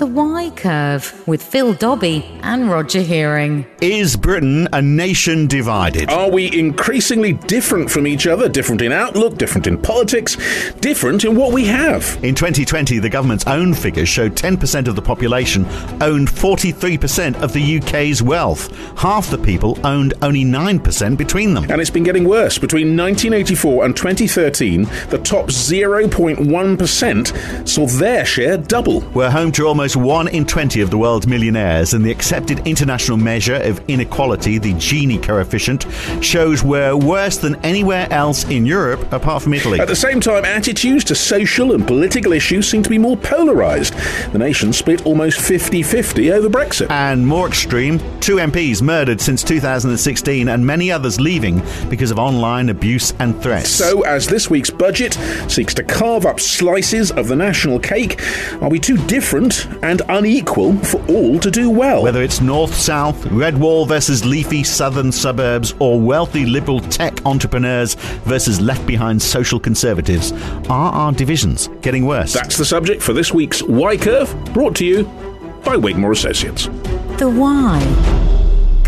The Why Curve with Phil Dobbie and Roger Hearing. Is Britain a nation divided? Are we increasingly different from each other? Different in outlook, different in politics, different in what we have? In 2020, the government's own figures showed 10% of the population owned 43% of the UK's wealth. Half the people owned only 9% between them. And it's been getting worse. Between 1984 and 2013, the top 0.1% saw their share double. We're home to almost one in 20 of the world's millionaires, and the accepted international measure of inequality, the Gini coefficient, shows we're worse than anywhere else in Europe apart from Italy. At the same time, attitudes to social and political issues seem to be more polarised. The nation split almost 50 50 over Brexit. And more extreme, two MPs murdered since 2016, and many others leaving because of online abuse and threats. So, as this week's budget seeks to carve up slices of the national cake, are we too different and unequal for all to do well. Whether it's north south, red wall versus leafy southern suburbs, or wealthy liberal tech entrepreneurs versus left behind social conservatives, are our divisions getting worse? That's the subject for this week's Why Curve, brought to you by Wigmore Associates. The Why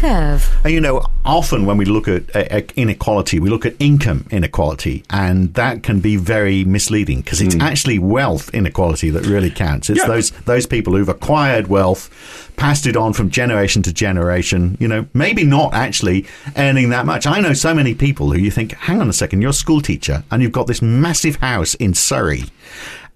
curve. And you know, often when we look at uh, inequality, we look at income inequality, and that can be very misleading because it's mm. actually wealth inequality that really counts. It's yeah. those those people who've acquired wealth, passed it on from generation to generation. You know, maybe not actually earning that much. I know so many people who you think, hang on a second, you're a school teacher and you've got this massive house in Surrey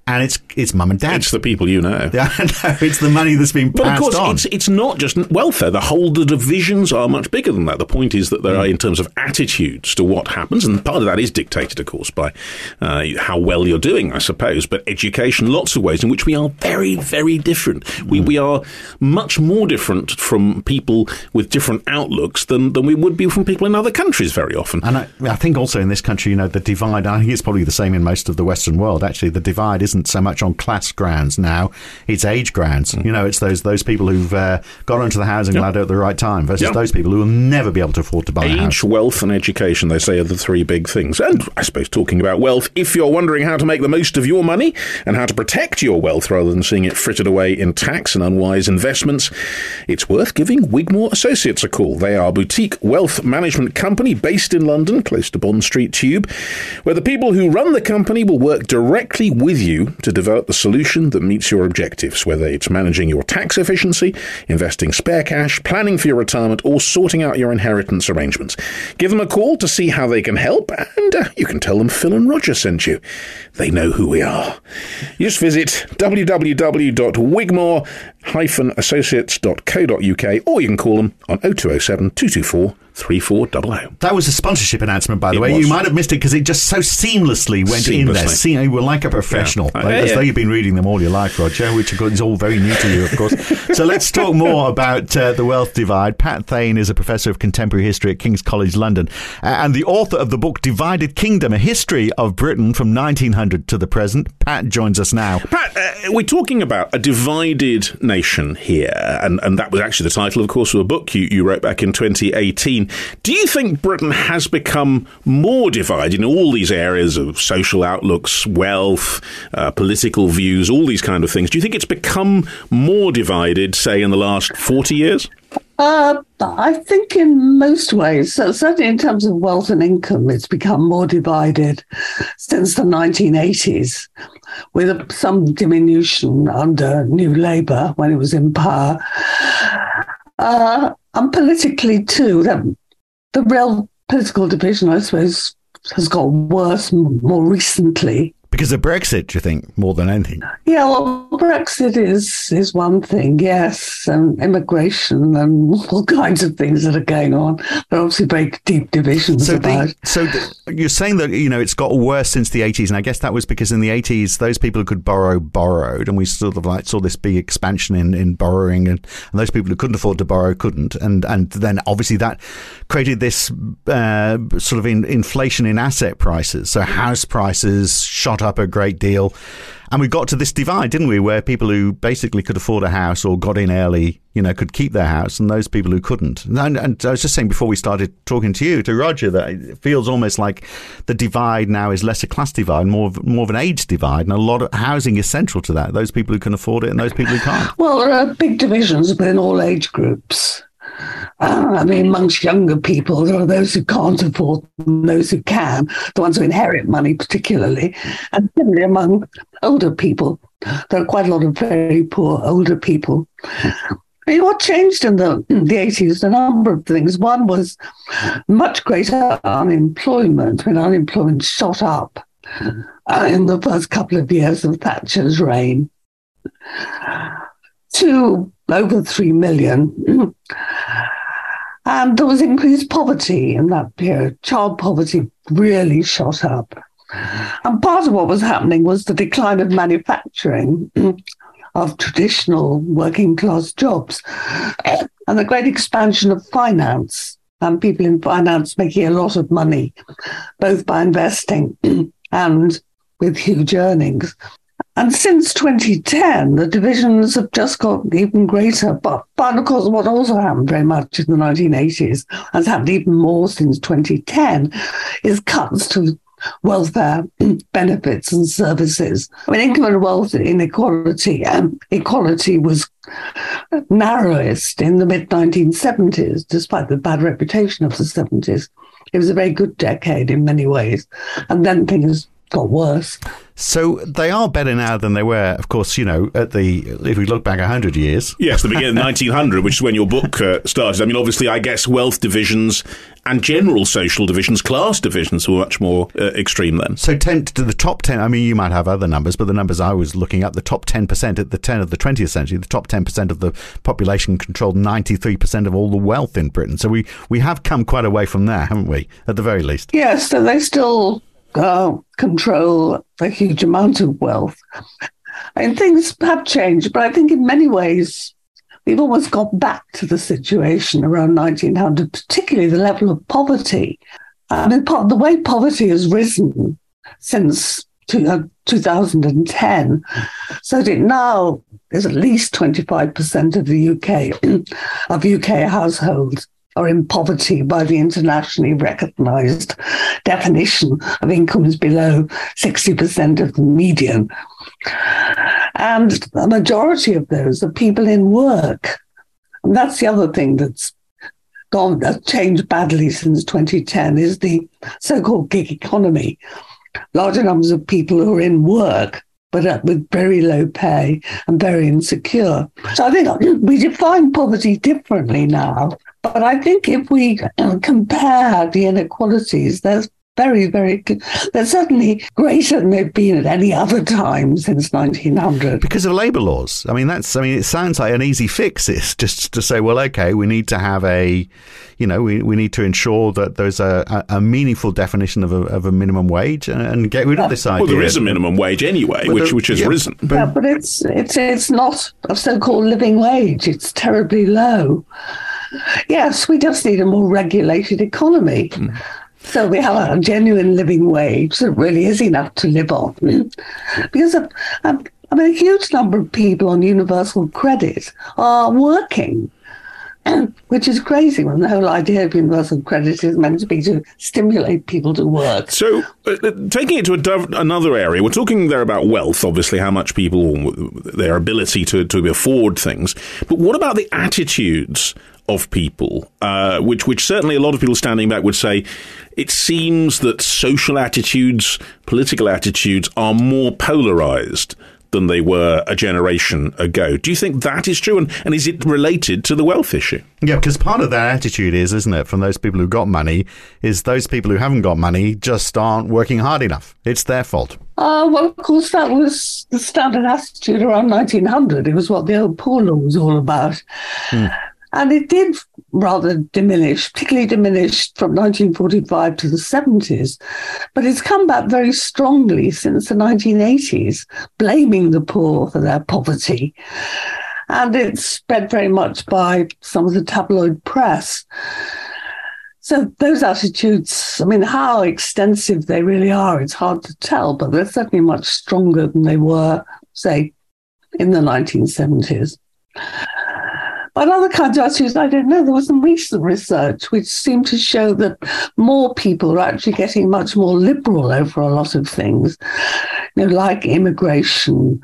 and it's it's mum and dad. It's the people you know. Yeah, no, it's the money that's been passed but of course, on. It's, it's not just welfare. The whole the divisions are much bigger than that. The point is that there mm. are, in terms of attitudes to what happens, and part of that is dictated, of course, by uh, how well you're doing, I suppose. But education, lots of ways in which we are very, very different. Mm. We we are much more different from people with different outlooks than than we would be from people in other countries very often. And I, I think also in this country, you know, the divide. I think it's probably the same in most of the Western world. Actually, the divide isn't isn't so much on class grounds now; it's age grounds. Mm. You know, it's those those people who've uh, got onto the housing yep. ladder at the right time versus yep. those people who will never be able to afford to buy age, a house. wealth, and education. They say are the three big things. And I suppose talking about wealth, if you're wondering how to make the most of your money and how to protect your wealth rather than seeing it frittered away in tax and unwise investments, it's worth giving Wigmore Associates a call. They are a boutique wealth management company based in London, close to Bond Street Tube, where the people who run the company will work directly with you to develop the solution that meets your objectives, whether it's managing your tax efficiency, investing spare cash, planning for your retirement, or sorting out your inheritance arrangements. Give them a call to see how they can help, and uh, you can tell them Phil and Roger sent you. They know who we are. Just visit www.wigmore-associates.co.uk or you can call them on 0207 224 3400. That was a sponsorship announcement, by the it way. Was. You might have missed it because it just so seamlessly went seamlessly. in there. See, you were like a professional, yeah. like, uh, as yeah. though you've been reading them all your life, Roger, which is all very new to you, of course. so let's talk more about uh, the wealth divide. Pat Thane is a professor of contemporary history at King's College London uh, and the author of the book Divided Kingdom, a history of Britain from 1900 to the present. Pat joins us now. Pat, uh, we're talking about a divided nation here, and, and that was actually the title, of course, of a book you, you wrote back in 2018. Do you think Britain has become more divided in all these areas of social outlooks, wealth, uh, political views, all these kind of things? Do you think it's become more divided, say, in the last 40 years? Uh, I think in most ways, so certainly in terms of wealth and income, it's become more divided since the 1980s, with some diminution under New Labour when it was in power. Uh, and politically, too, the, the real political division, I suppose, has got worse more recently. Because of Brexit, you think, more than anything? Yeah, well, Brexit is is one thing, yes, and immigration and all kinds of things that are going on. There are obviously very deep divisions so about. The, so the, you're saying that you know it's got worse since the 80s, and I guess that was because in the 80s those people who could borrow borrowed, and we sort of like saw this big expansion in, in borrowing, and, and those people who couldn't afford to borrow couldn't, and and then obviously that created this uh, sort of in, inflation in asset prices. So house prices shot up a great deal. And we got to this divide, didn't we, where people who basically could afford a house or got in early, you know, could keep their house, and those people who couldn't. And, and I was just saying before we started talking to you, to Roger, that it feels almost like the divide now is less a class divide, more of, more of an age divide, and a lot of housing is central to that. Those people who can afford it and those people who can't. Well, there are big divisions within all age groups. Uh, I mean, amongst younger people, there are those who can't afford and those who can, the ones who inherit money particularly. And similarly, among older people, there are quite a lot of very poor older people. I mean, what changed in the, the 80s? A number of things. One was much greater unemployment. When unemployment shot up uh, in the first couple of years of Thatcher's reign to over 3 million. And there was increased poverty in that period. Child poverty really shot up. Mm-hmm. And part of what was happening was the decline of manufacturing of traditional working class jobs and the great expansion of finance and people in finance making a lot of money, both by investing and with huge earnings. And since 2010, the divisions have just got even greater. But, but of course, what also happened very much in the 1980s, has happened even more since 2010, is cuts to welfare benefits and services. I mean, income and wealth inequality um, equality was narrowest in the mid 1970s, despite the bad reputation of the 70s. It was a very good decade in many ways, and then things got worse. So they are better now than they were, of course, you know, at the, if we look back 100 years. Yes, the beginning of 1900, which is when your book uh, started. I mean, obviously, I guess wealth divisions and general social divisions, class divisions were much more uh, extreme then. So 10 to the top 10, I mean, you might have other numbers, but the numbers I was looking at, the top 10% at the 10 of the 20th century, the top 10% of the population controlled 93% of all the wealth in Britain. So we, we have come quite away from there, haven't we, at the very least? Yes, so they still uh, control a huge amount of wealth. And things have changed, but I think in many ways we've almost got back to the situation around 1900, particularly the level of poverty. I mean, the way poverty has risen since 2010, so that now there's at least 25% of the UK, of UK households are in poverty by the internationally recognized definition of incomes below 60% of the median. And a majority of those are people in work. And that's the other thing that's gone, that's changed badly since 2010 is the so-called gig economy. Larger numbers of people who are in work but uh, with very low pay and very insecure. So I think we define poverty differently now. But I think if we uh, compare the inequalities, there's very, very good. They're certainly greater than they've been at any other time since 1900. Because of labour laws. I mean, that's, I mean, it sounds like an easy fix is just to say, well, okay, we need to have a, you know, we, we need to ensure that there's a, a, meaningful definition of a, of a minimum wage and, and get rid of this idea. Well, there is a minimum wage anyway, which, which has yeah, risen. But, yeah, but it's, it's, it's not a so called living wage, it's terribly low. Yes, we just need a more regulated economy. Mm. So we have a genuine living wage that really is enough to live on. Because of, um, I mean, a huge number of people on universal credit are working, which is crazy when the whole idea of universal credit is meant to be to stimulate people to work. So, uh, uh taking it to a, another area, we're talking there about wealth, obviously, how much people, their ability to, to afford things. But what about the attitudes of people, uh, which which certainly a lot of people standing back would say, it seems that social attitudes, political attitudes, are more polarized than they were a generation ago. Do you think that is true? And, and is it related to the wealth issue? Yeah, because part of that attitude is, isn't it, from those people who got money, is those people who haven't got money just aren't working hard enough. It's their fault. Uh, well, of course, that was the standard attitude around 1900. It was what the old poor law was all about. Mm. And it did rather diminish, particularly diminished from 1945 to the 70s. But it's come back very strongly since the 1980s, blaming the poor for their poverty. And it's spread very much by some of the tabloid press. So those attitudes, I mean, how extensive they really are, it's hard to tell, but they're certainly much stronger than they were, say, in the 1970s. But other attitudes, I don't know. There was some recent research which seemed to show that more people are actually getting much more liberal over a lot of things, you know, like immigration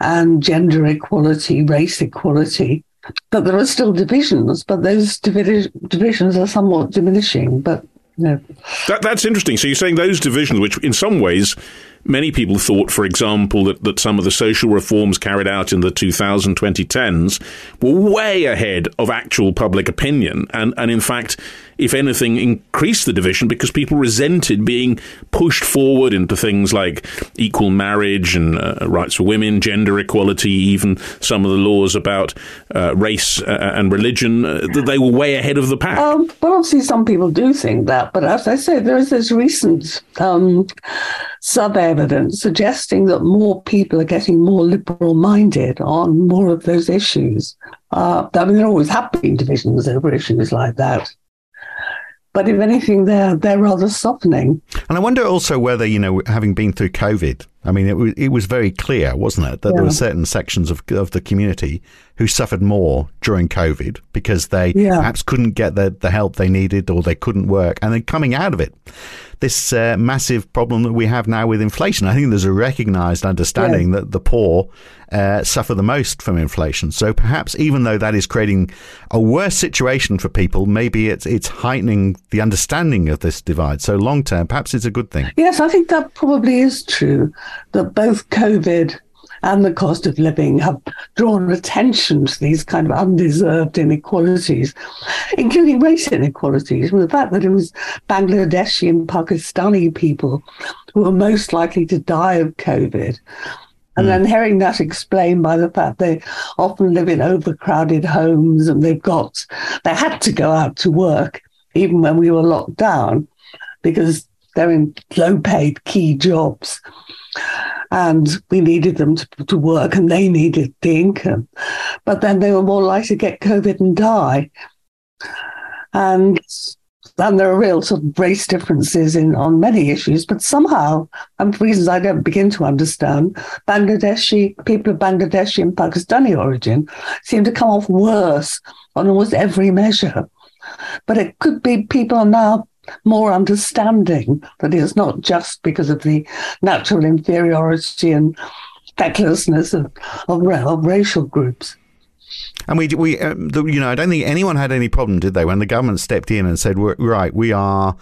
and gender equality, race equality but there are still divisions, but those divisions are somewhat diminishing. But that, that's interesting. So you're saying those divisions, which in some ways many people thought, for example, that, that some of the social reforms carried out in the 2000 2010s were way ahead of actual public opinion. And, and in fact, if anything, increased the division because people resented being pushed forward into things like equal marriage and uh, rights for women, gender equality, even some of the laws about uh, race uh, and religion. Uh, they were way ahead of the pack. Um, well, obviously, some people do think that. But as I say, there is this recent um, sub evidence suggesting that more people are getting more liberal minded on more of those issues. Uh, I mean, there always have been divisions over issues like that but if anything, they're they're rather softening. And I wonder also whether you know, having been through COVID, I mean, it was it was very clear, wasn't it, that yeah. there were certain sections of of the community who suffered more during COVID because they yeah. perhaps couldn't get the the help they needed or they couldn't work, and then coming out of it, this uh, massive problem that we have now with inflation. I think there's a recognised understanding yeah. that the poor uh, suffer the most from inflation. So perhaps even though that is creating a worse situation for people, maybe it's it's heightening the understanding of this divide. So long term, perhaps it's a good thing. Yes, I think that probably is true. That both COVID and the cost of living have drawn attention to these kind of undeserved inequalities, including race inequalities, with the fact that it was Bangladeshi and Pakistani people who were most likely to die of COVID. And mm. then hearing that explained by the fact they often live in overcrowded homes and they've got, they had to go out to work even when we were locked down because they're in low paid key jobs and we needed them to, to work and they needed the income. But then they were more likely to get COVID and die. And and there are real sort of race differences in on many issues, but somehow, and for reasons I don't begin to understand, Bangladeshi people of Bangladeshi and Pakistani origin seem to come off worse on almost every measure. But it could be people are now more understanding that it's not just because of the natural inferiority and fecklessness of, of, of racial groups. And we, we, um, the, you know, I don't think anyone had any problem, did they, when the government stepped in and said, "Right, we are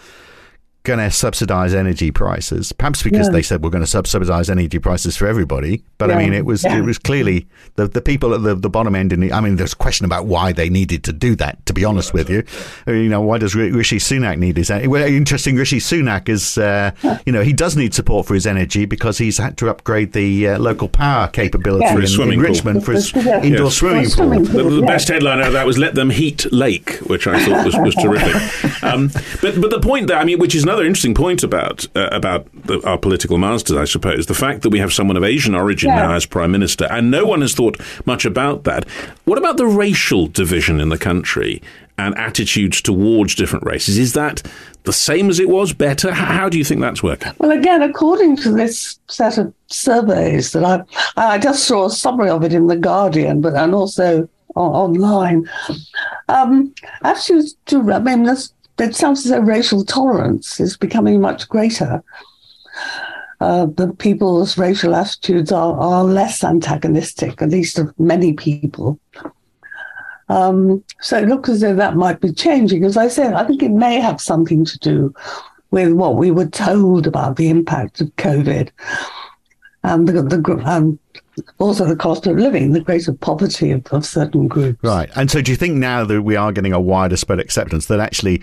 going to subsidize energy prices. Perhaps because yeah. they said we're going to subsidize energy prices for everybody. But yeah. I mean, it was yeah. it was clearly the, the people at the, the bottom end. In the, I mean, there's a question about why they needed to do that. To be honest with you, you know, why does Rishi Sunak need his? Well, interesting. Rishi Sunak is, uh, you know, he does need support for his energy because he's had to upgrade the uh, local power capability in, in Richmond for his indoor yes. swimming pool. The, the best headline of that was "Let them heat Lake," which I thought was, was terrific. Um, but but the point there, I mean, which is another interesting point about uh, about the, our political masters, I suppose, the fact that we have someone of Asian origin yeah. now as prime minister, and no one has thought much about that. What about the racial division in the country and attitudes towards different races? Is that the same as it was? Better? How do you think that's working? Well, again, according to this set of surveys that I I just saw a summary of it in the Guardian, but and also online. Um, actually, to, I mean, there's it sounds as though racial tolerance is becoming much greater. Uh, the people's racial attitudes are, are less antagonistic, at least of many people. Um, so it looks as though that might be changing. As I said, I think it may have something to do with what we were told about the impact of COVID and the, the and also the cost of living, the greater poverty of, of certain groups. Right. And so do you think now that we are getting a wider spread acceptance that actually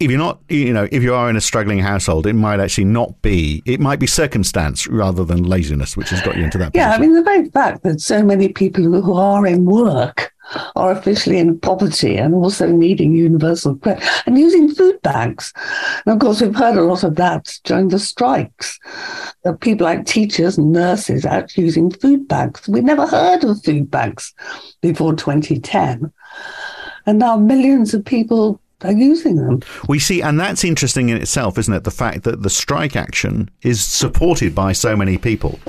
if you're not, you know, if you are in a struggling household, it might actually not be, it might be circumstance rather than laziness, which has got you into that. Yeah. I mean, the very fact that so many people who are in work are officially in poverty and also needing universal credit and using food banks. And of course, we've heard a lot of that during the strikes. People like teachers and nurses out using food banks. We never heard of food banks before 2010. And now millions of people they're using them. We see, and that's interesting in itself, isn't it? The fact that the strike action is supported by so many people.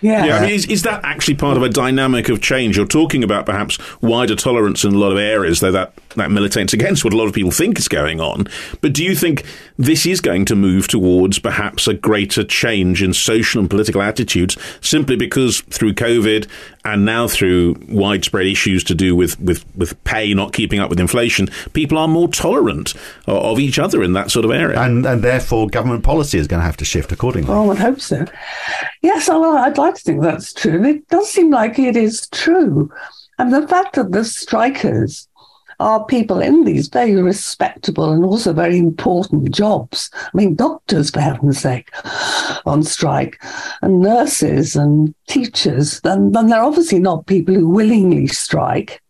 Yeah. Yeah, I mean, is, is that actually part of a dynamic of change? You're talking about perhaps wider tolerance in a lot of areas, though that, that militates against what a lot of people think is going on. But do you think this is going to move towards perhaps a greater change in social and political attitudes simply because through COVID and now through widespread issues to do with, with, with pay not keeping up with inflation, people are more tolerant of, of each other in that sort of area? And, and therefore, government policy is going to have to shift accordingly. Oh, well, I would hope so. Yes, well, I'd like to think that's true. And it does seem like it is true. And the fact that the strikers are people in these very respectable and also very important jobs. I mean, doctors, for heaven's sake, on strike, and nurses and teachers, then, then they're obviously not people who willingly strike.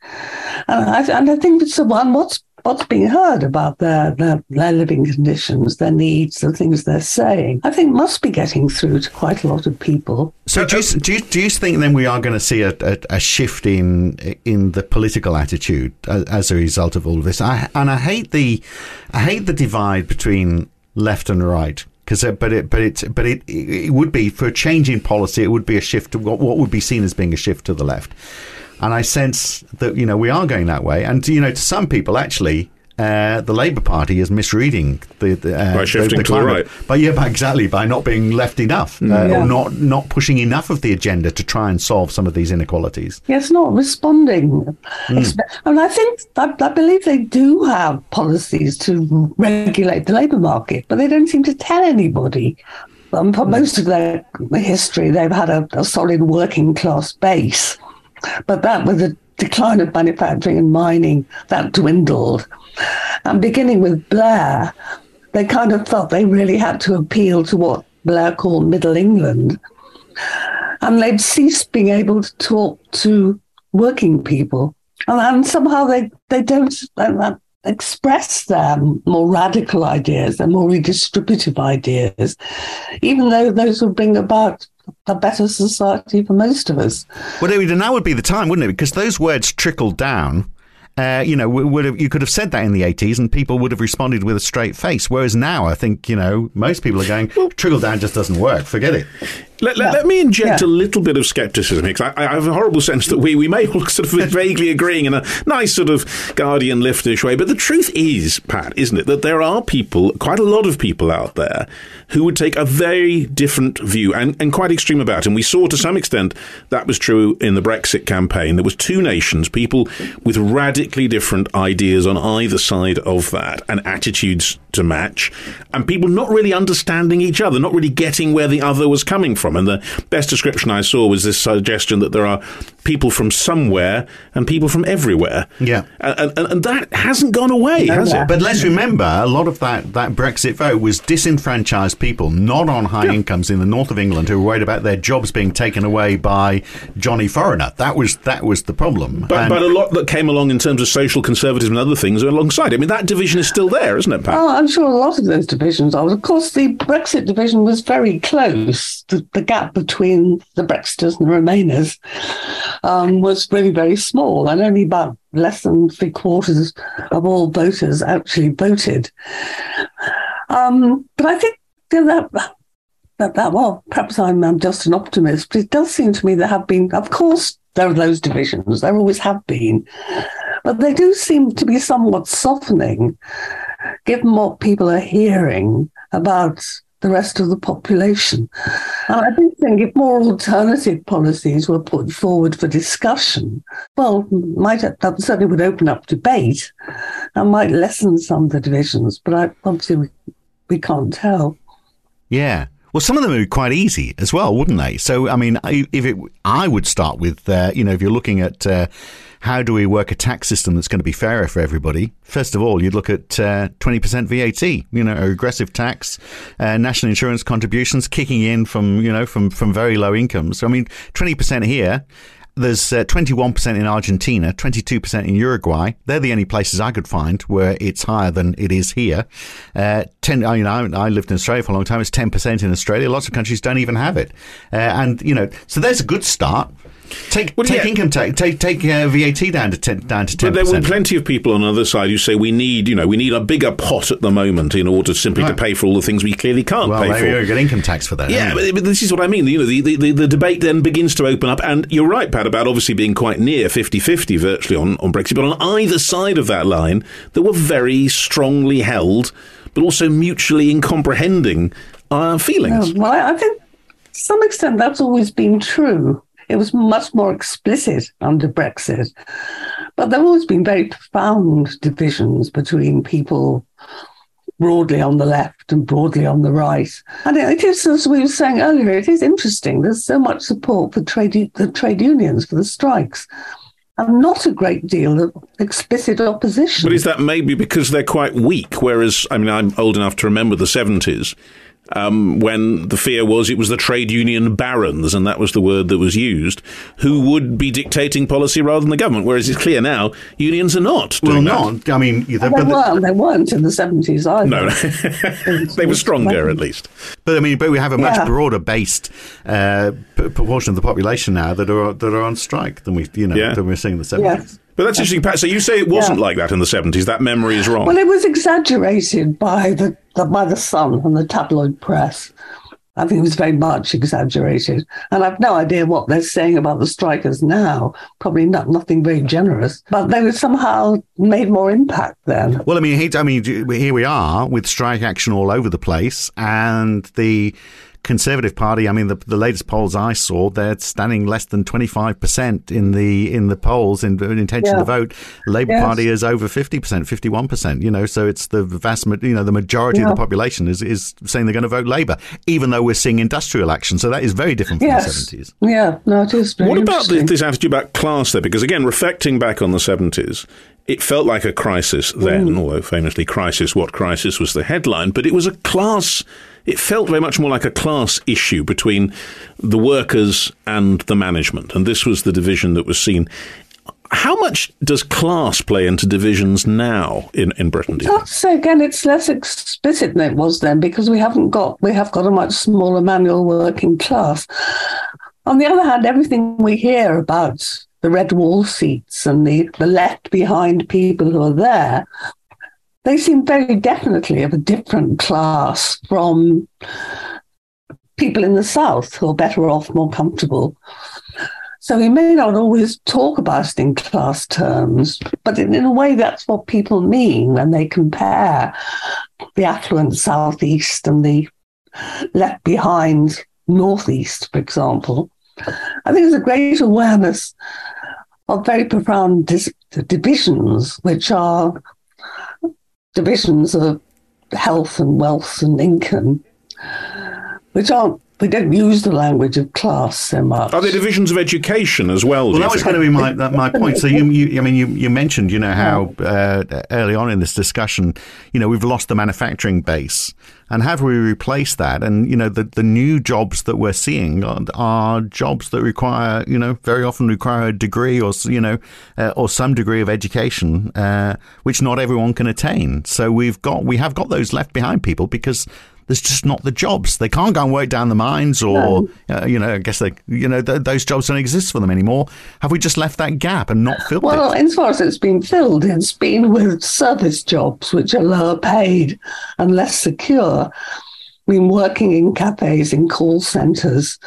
And I, and I think it's the one, what's what's being heard about their, their, their living conditions, their needs, the things they're saying, I think must be getting through to quite a lot of people. So do you, do you, do you think then we are going to see a, a, a shift in in the political attitude as, a result of all of this? I, and I hate the I hate the divide between left and right. Because, uh, but it, but it, but it, it would be for a change in policy. It would be a shift to what, what would be seen as being a shift to the left. And I sense that, you know, we are going that way. And, you know, to some people, actually, uh, the Labour Party is misreading the, the uh, by shifting the, the to the right. But yeah, but exactly by not being left enough, mm. uh, yeah. or not not pushing enough of the agenda to try and solve some of these inequalities. Yes, not responding. Mm. And I think I, I, believe they do have policies to regulate the labour market, but they don't seem to tell anybody. Um, for mm. most of their history, they've had a, a solid working class base. But that, was a decline of manufacturing and mining, that dwindled. And beginning with Blair, they kind of felt they really had to appeal to what Blair called Middle England. And they'd ceased being able to talk to working people. And, and somehow they, they don't uh, express their more radical ideas, their more redistributive ideas, even though those would bring about a better society for most of us. Well, David, now would be the time, wouldn't it? Because those words trickled down. Uh, you know, would have, you could have said that in the 80s and people would have responded with a straight face. Whereas now, I think, you know, most people are going, trickle down just doesn't work. Forget it. Let, let, let, me inject yeah. a little bit of skepticism because I, I, have a horrible sense that we, we may all sort of vaguely agreeing in a nice sort of guardian liftish way. But the truth is, Pat, isn't it, that there are people, quite a lot of people out there, who would take a very different view and, and quite extreme about it. And we saw to some extent that was true in the Brexit campaign. There was two nations, people with radically different ideas on either side of that and attitudes to match, and people not really understanding each other, not really getting where the other was coming from. And the best description I saw was this suggestion that there are people from somewhere and people from everywhere. Yeah. And, and, and that hasn't gone away, no, has it? But let's remember, a lot of that, that Brexit vote was disenfranchised people, not on high yeah. incomes in the north of England, who were worried about their jobs being taken away by Johnny Foreigner. That was that was the problem. But, but a lot that came along in terms of social conservatism and other things alongside. I mean, that division is still there, isn't it, Pat? Oh, I'm sure a lot of those divisions are. Of course, the Brexit division was very close. The, the gap between the Brexiters and the Remainers um, was really very small, and only about less than three quarters of all voters actually voted. Um, but I think that that, that well, perhaps I'm, I'm just an optimist, but it does seem to me there have been, of course, there are those divisions, there always have been, but they do seem to be somewhat softening, given what people are hearing about the rest of the population. And I do think if more alternative policies were put forward for discussion, well, might that certainly would open up debate and might lessen some of the divisions. But I, obviously, we, we can't tell. Yeah. Well, some of them are quite easy as well, wouldn't they? So, I mean, if it, I would start with, uh, you know, if you're looking at uh, how do we work a tax system that's going to be fairer for everybody? First of all, you'd look at uh, 20% VAT, you know, a regressive tax, uh, national insurance contributions kicking in from, you know, from, from very low incomes. So, I mean, 20% here there's uh, 21% in Argentina, 22% in Uruguay. They're the only places I could find where it's higher than it is here. Uh, 10, you know, I lived in Australia for a long time. It's 10% in Australia. Lots of countries don't even have it. Uh, and, you know, so there's a good start. Take Well, take yeah. income tax, take take uh, VAT down to ten, down to ten But there were plenty of people on the other side who say we need, you know, we need a bigger pot at the moment in order simply to pay for all the things we clearly can't Well, pay there for. you go, get income tax for that. Yeah, but, but this is what I mean. You know, the, the, the debate then begins to open up, and you're right, Pat, about obviously being quite near 50-50 virtually on, on Brexit, but on either side of that line, there were very strongly held, but also mutually incomprehending uh, feelings. Well, I I think to some extent that's always been true. It was much more explicit under Brexit. But there have always been very profound divisions between people broadly on the left and broadly on the right. And it is, as we were saying earlier, it is interesting. There's so much support for trade, the trade unions, for the strikes, and not a great deal of explicit opposition. But is that maybe because they're quite weak? Whereas, I mean, I'm old enough to remember the 70s. Um, when the fear was it was the trade union barons, and that was the word that was used, who would be dictating policy rather than the government. Whereas it's clear now unions are not. well, Doing that. not. I mean, the, they, but, the, weren't, they weren't in the 70s either. No, they were stronger at least. but I mean, but we have a much Yeah. broader based uh, proportion of the population now that are that are on strike than we you know Yeah. than we were seeing in the seventies. Yes. But that's interesting, Pat. So you say it wasn't Yeah. like that in the 70s. That memory is wrong. Well, it was exaggerated by the, the by the Sun and the tabloid press. I think it was very much exaggerated, and I've no idea what they're saying about the strikers now. Probably not nothing very generous, but they were somehow made more impact then. Well, I mean, he- I mean, here we are with strike action all over the place, and the Conservative Party. I mean, the, the latest polls I saw, they're standing less than twenty five percent in the in the polls in, in intention Yeah. to vote. Labour Yes. Party is over fifty percent, fifty one percent. You know, so it's the vast, you know, the majority of the population is is saying they're going to vote Labour, even though we're seeing industrial action. So that is very different from the seventies. yeah, no, it is. Very What about this, this attitude about class there? Because again, reflecting back on the 70s, it felt like a crisis then, mm. although famously crisis, what crisis was the headline, but it was a class, it felt very much more like a class issue between the workers and the management. And this was the division that was seen. How much does class play into divisions now in, in Britain? Say again, it's less explicit than it was then because we haven't got we have got a much smaller manual working class. On the other hand, everything we hear about the red wall seats and the, the left behind people who are there, they seem very definitely of a different class from people in the south who are better off, more comfortable. So we may not always talk about it in class terms, but in, in a way, that's what people mean when they compare the affluent southeast and the left behind northeast, for example. I think there's a great awareness of very profound dis- divisions, which are divisions of health and wealth and income, which aren't, we don't use the language of class so much. Are there divisions of education as well? do Well, you that was going to be my that, my point. So you, you, I mean, you, you mentioned, you know, how uh, early on in this discussion, you know, we've lost the manufacturing base, and how do we replace that? And you know, the the new jobs that we're seeing are, are jobs that require, you know, very often require a degree or you know, uh, or some degree of education, uh, which not everyone can attain. So we've got we have got those left behind people because. There's just not the jobs. They can't go and work down the mines, or uh, you know, I guess they, you know, th- those jobs don't exist for them anymore. Have we just left that gap and not filled Well, it? as far as it's been filled, it's been with service jobs, which are lower paid and less secure. Been working in cafes, in call centres,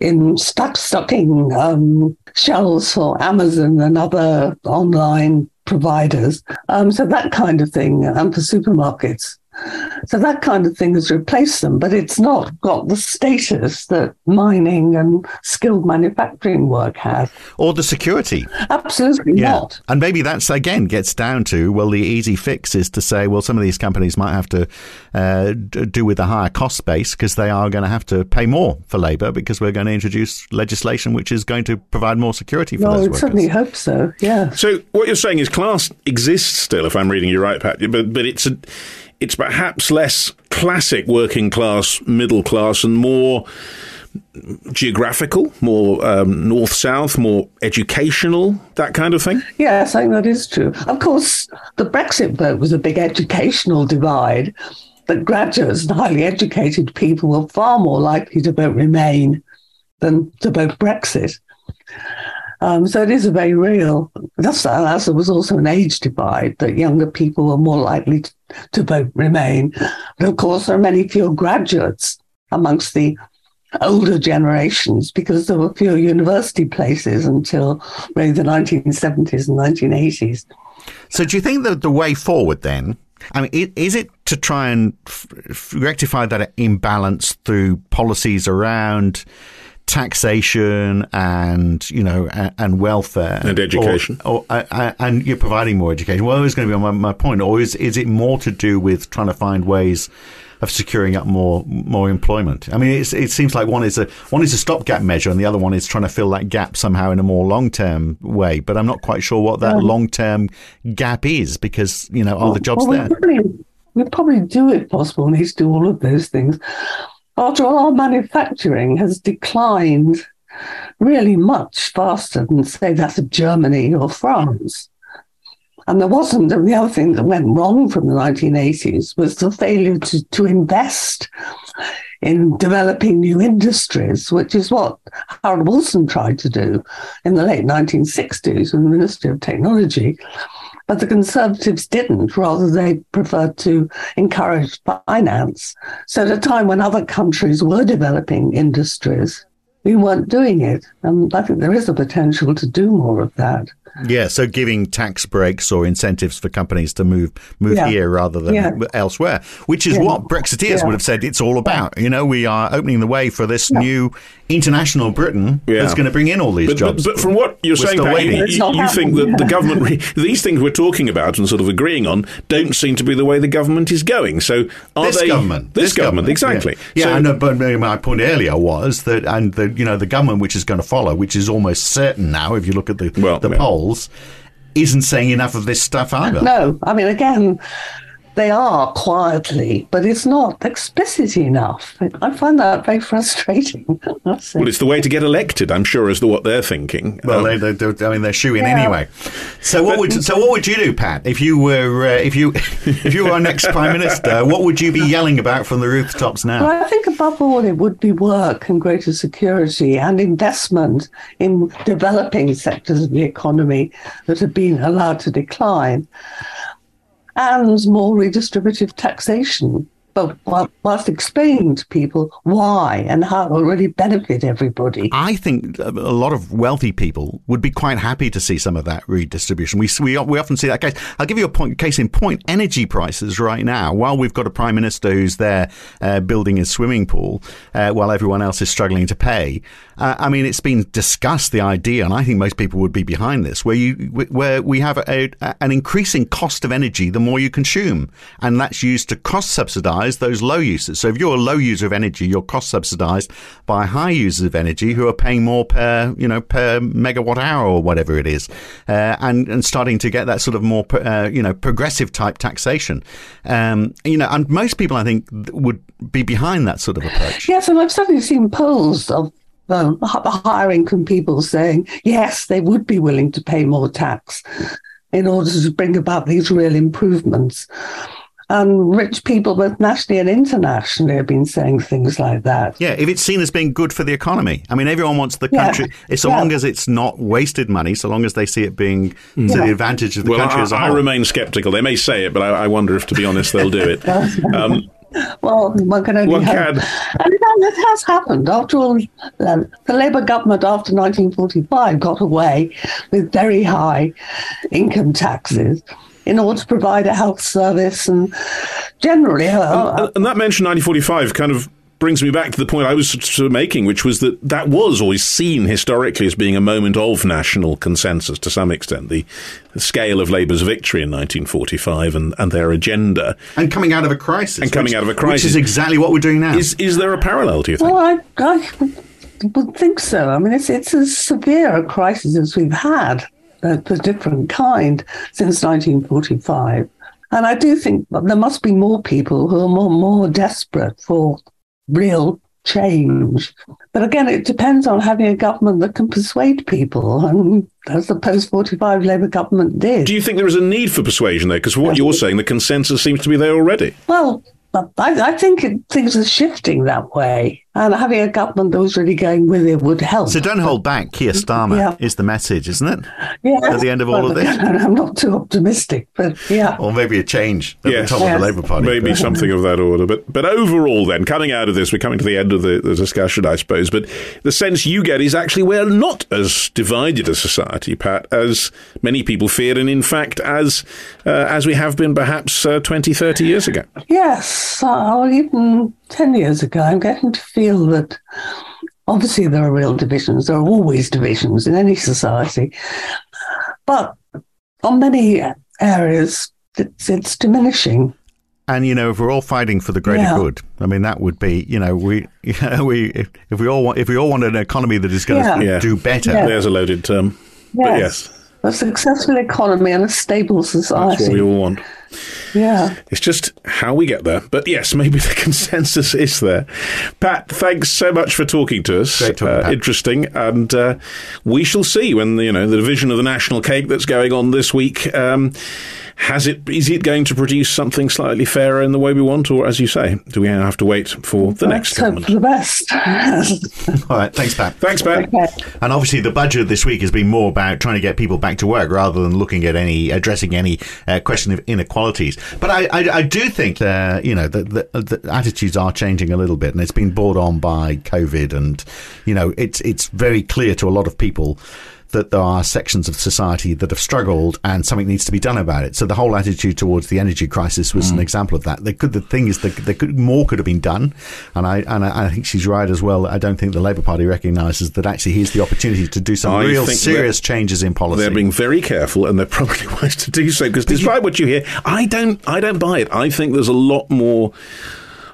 in stock stocking um, shelves for Amazon and other online providers. Um, so that kind of thing, and for supermarkets. So that kind of thing has replaced them, but it's not got the status that mining and skilled manufacturing work has. Or the security? Absolutely not. And maybe that's again gets down to well, the easy fix is to say, well, some of these companies might have to uh, do with a higher cost base because they are going to have to pay more for labour because we're going to introduce legislation which is going to provide more security for No, those I workers. certainly hope so. Yeah. So what you're saying is class exists still, if I'm reading you right, Pat. But but it's a, it's perhaps less classic working class, middle class, and more geographical, more um, north south, more educational, that kind of thing. Yes, I think that is true. Of course, the Brexit vote was a big educational divide, but graduates and highly educated people were far more likely to vote Remain than to vote Brexit. Um, so it is a very real. That's, there was also an age divide that younger people were more likely to, to vote Remain. But of course, there are many fewer graduates amongst the older generations because there were fewer university places until really the 1970s and 1980s. So, do you think that the way forward then? I mean, is it to try and rectify that imbalance through policies around taxation and you know and, and welfare and education, or, or uh, uh, and you're providing more education? Well, it's going to be my, my point. Or is is it more to do with trying to find ways? of securing up more more employment. I mean, it seems like one is a one is a stopgap measure, and the other one is trying to fill that gap somehow in a more long term way. But I'm not quite sure what that yeah. long term gap is because you know, are well, the jobs well, there? We probably, we probably do it possible and need to do all of those things. After all, our manufacturing has declined really much faster than, say, that of Germany or France. And there wasn't, and the other thing that went wrong from the 1980s was the failure to, to invest in developing new industries, which is what Harold Wilson tried to do in the late 1960s in the Ministry of Technology. But the Conservatives didn't, rather, they preferred to encourage finance. So, at a time when other countries were developing industries, we weren't doing it. And I think there is a potential to do more of that. Yeah, so giving tax breaks or incentives for companies to move move yeah. here rather than yeah. elsewhere, which is yeah. what Brexiteers would have said it's all about. You know, we are opening the way for this new international Britain that's going to bring in all these but, jobs. But, but, from what you're we're saying, Pat, you, you, you think that the government, re- these things we're talking about and sort of agreeing on, don't seem to be the way the government is going. So are this they government? This, this government, government, exactly. Yeah, so, I know, but my point earlier was that, and the you know the government which is going to follow, which is almost certain now, if you look at the well, the polls isn't saying enough of this stuff either. No, I mean, again, they are quietly, but it's not explicit enough. I find that very frustrating. well, it's the way to get elected, I'm sure, is the, what they're thinking. Well, um, they, they, I mean, they're shooing yeah. anyway. So what but, would so what would you do, Pat, if you were uh, if you if you were our next prime minister? What would you be yelling about from the rooftops now? Well, I think above all, it would be work and greater security and investment in developing sectors of the economy that have been allowed to decline and more redistributive taxation but whilst explaining to people why and how it will really benefit everybody. I think a lot of wealthy people would be quite happy to see some of that redistribution. We, we, we often see that case. I'll give you a point, case in point. Energy prices right now, while we've got a prime minister who's there uh, building his swimming pool uh, while everyone else is struggling to pay, uh, I mean, it's been discussed, the idea, and I think most people would be behind this, where you where we have a, a, an increasing cost of energy the more you consume, and that's used to cost subsidize those low users. So if you're a low user of energy, you're cost subsidized by high users of energy who are paying more per, you know, per megawatt hour or whatever it is, uh, and and starting to get that sort of more, uh, you know, progressive type taxation. Um, you know, and most people, I think, would be behind that sort of approach. Yes, and I've certainly seen polls of um, higher income people saying yes, they would be willing to pay more tax in order to bring about these real improvements. And rich people, both nationally and internationally, have been saying things like that. Yeah, if it's seen as being good for the economy. I mean, everyone wants the country, yeah. so yeah. long as it's not wasted money, so long as they see it being yeah. to the advantage of the well, country I, as a whole. I remain sceptical. They may say it, but I, I wonder if, to be honest, they'll do it. Um, well, one can only one hope. Can. And it has happened. After all, the Labour government after 1945 got away with very high income taxes in order to provide a health service and generally. Uh, and, and that mention 1945 kind of brings me back to the point I was sort of making, which was that that was always seen historically as being a moment of national consensus to some extent. The, the scale of Labour's victory in 1945 and, and their agenda. And coming out of a crisis. And coming which, out of a crisis. Which is exactly what we're doing now. Is, is there a parallel, do you think? Well, I, I would think so. I mean, it's, it's as severe a crisis as we've had a, a different kind since 1945. And I do think there must be more people who are more, more desperate for real change. But again, it depends on having a government that can persuade people, and as the post 45 Labour government did. Do you think there is a need for persuasion there? Because what you're saying, the consensus seems to be there already. Well, I, I think it, things are shifting that way. And having a government that was really going with it would help. So don't hold back. Keir Starmer Yeah. is the message, isn't it? yeah. at the end of all of this? I'm not too optimistic, but yeah. Or maybe a change at Yes. the top of the Labour Party. Maybe something of that order. But but overall, then, coming out of this, we're coming to the end of the, the discussion, I suppose. But the sense you get is actually we're not as divided a society, Pat, as many people feared, and in fact, as uh, as we have been perhaps uh, 20, 30 years ago. Yes, uh, or even 10 years ago, I'm getting to feel that obviously there are real divisions. There are always divisions in any society. But on many areas, it's, it's diminishing. And you know, if we're all fighting for the greater Yeah. good, I mean, that would be, you know, we, you know, we, if, if we all want, if we all want an economy that is going to Yeah. Yeah. do better, Yeah. There's a loaded term. But yes, A successful economy and a stable society. that's what society. we all want. Yeah. It's just how we get there. But yes, maybe the consensus is there. Pat, thanks so much for talking to us. Great talking, uh, Pat. Interesting. And uh, we shall see when, you know, the division of the national cake that's going on this week. Um, has it? Is it going to produce something slightly fairer in the way we want, or as you say, do we have to wait for the next Let's hope government? for the best. all right, thanks, Pat. Thanks, Pat. okay. And obviously, the budget this week has been more about trying to get people back to work rather than looking at any addressing any uh, question of inequalities. But I, I, I do think uh, you know that the, the attitudes are changing a little bit, and it's been brought on by COVID, and you know it's it's very clear to a lot of people. That there are sections of society that have struggled, and something needs to be done about it. So the whole attitude towards the energy crisis was an mm. example of that. They could, the thing is, that could, more could have been done, and I and I, I think she's right as well. I don't think the Labour Party recognises that actually here's the opportunity to do some I real serious changes in policy. They're being very careful, and they're probably wise to do so. Because despite what you hear, I don't, I don't buy it. I think there's a lot more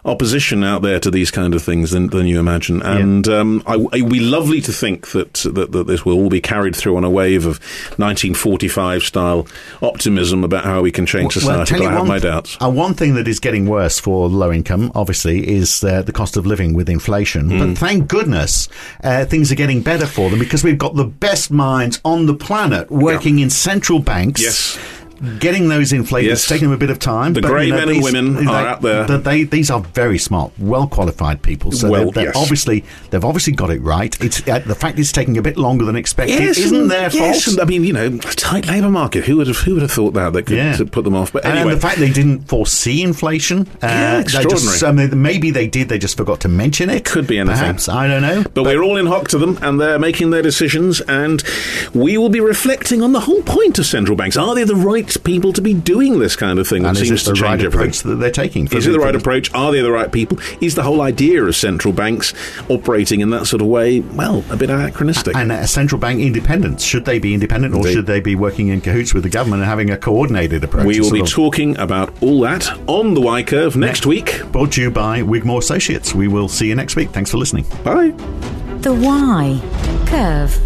opposition out there to these kind of things than, than you imagine. And um, I, it would be lovely to think that, that that this will all be carried through on a wave of 1945 style optimism about how we can change society. tell but I have my doubts. Uh, one thing that is getting worse for low income, obviously, is uh, the cost of living with inflation. Hmm. But thank goodness uh, things are getting better for them because we've got the best minds on the planet working in central banks. Yes. Getting those inflated, Yes. taking them a bit of time. The but, grey you know, men and these- women they- are out there. but They, these are very smart, well qualified people. So Well, they're, they're yes. obviously they've obviously got it right. It's uh, the fact it's taking a bit longer than expected. isn't their yes, fault. and I mean, you know, tight labour market. Who would have who would have thought that that could Yeah. put them off? But And- anyway, And the fact they didn't foresee inflation. Uh, Yeah, they just- extraordinary. I mean, maybe they did, they just forgot to mention it. Could be anything. Perhaps. I don't know. But, we're all in hock to them, and they're making their decisions, and we will be reflecting on the whole point of central banks. Are they the right people to be doing this kind of thing that and is seems it to the change right everything? approach that they're taking? Is it the right approach? Are they the right people? Is the whole idea of central banks operating in that sort of way, well, a bit anachronistic? And a central bank independence. Should they be independent or Indeed. should they be working in cahoots with the government and having a coordinated approach? we will be of talking about all that on the Why Curve next week. Brought to you by Wigmore Associates. We will see you next week. Thanks for listening. Bye. The Why Curve.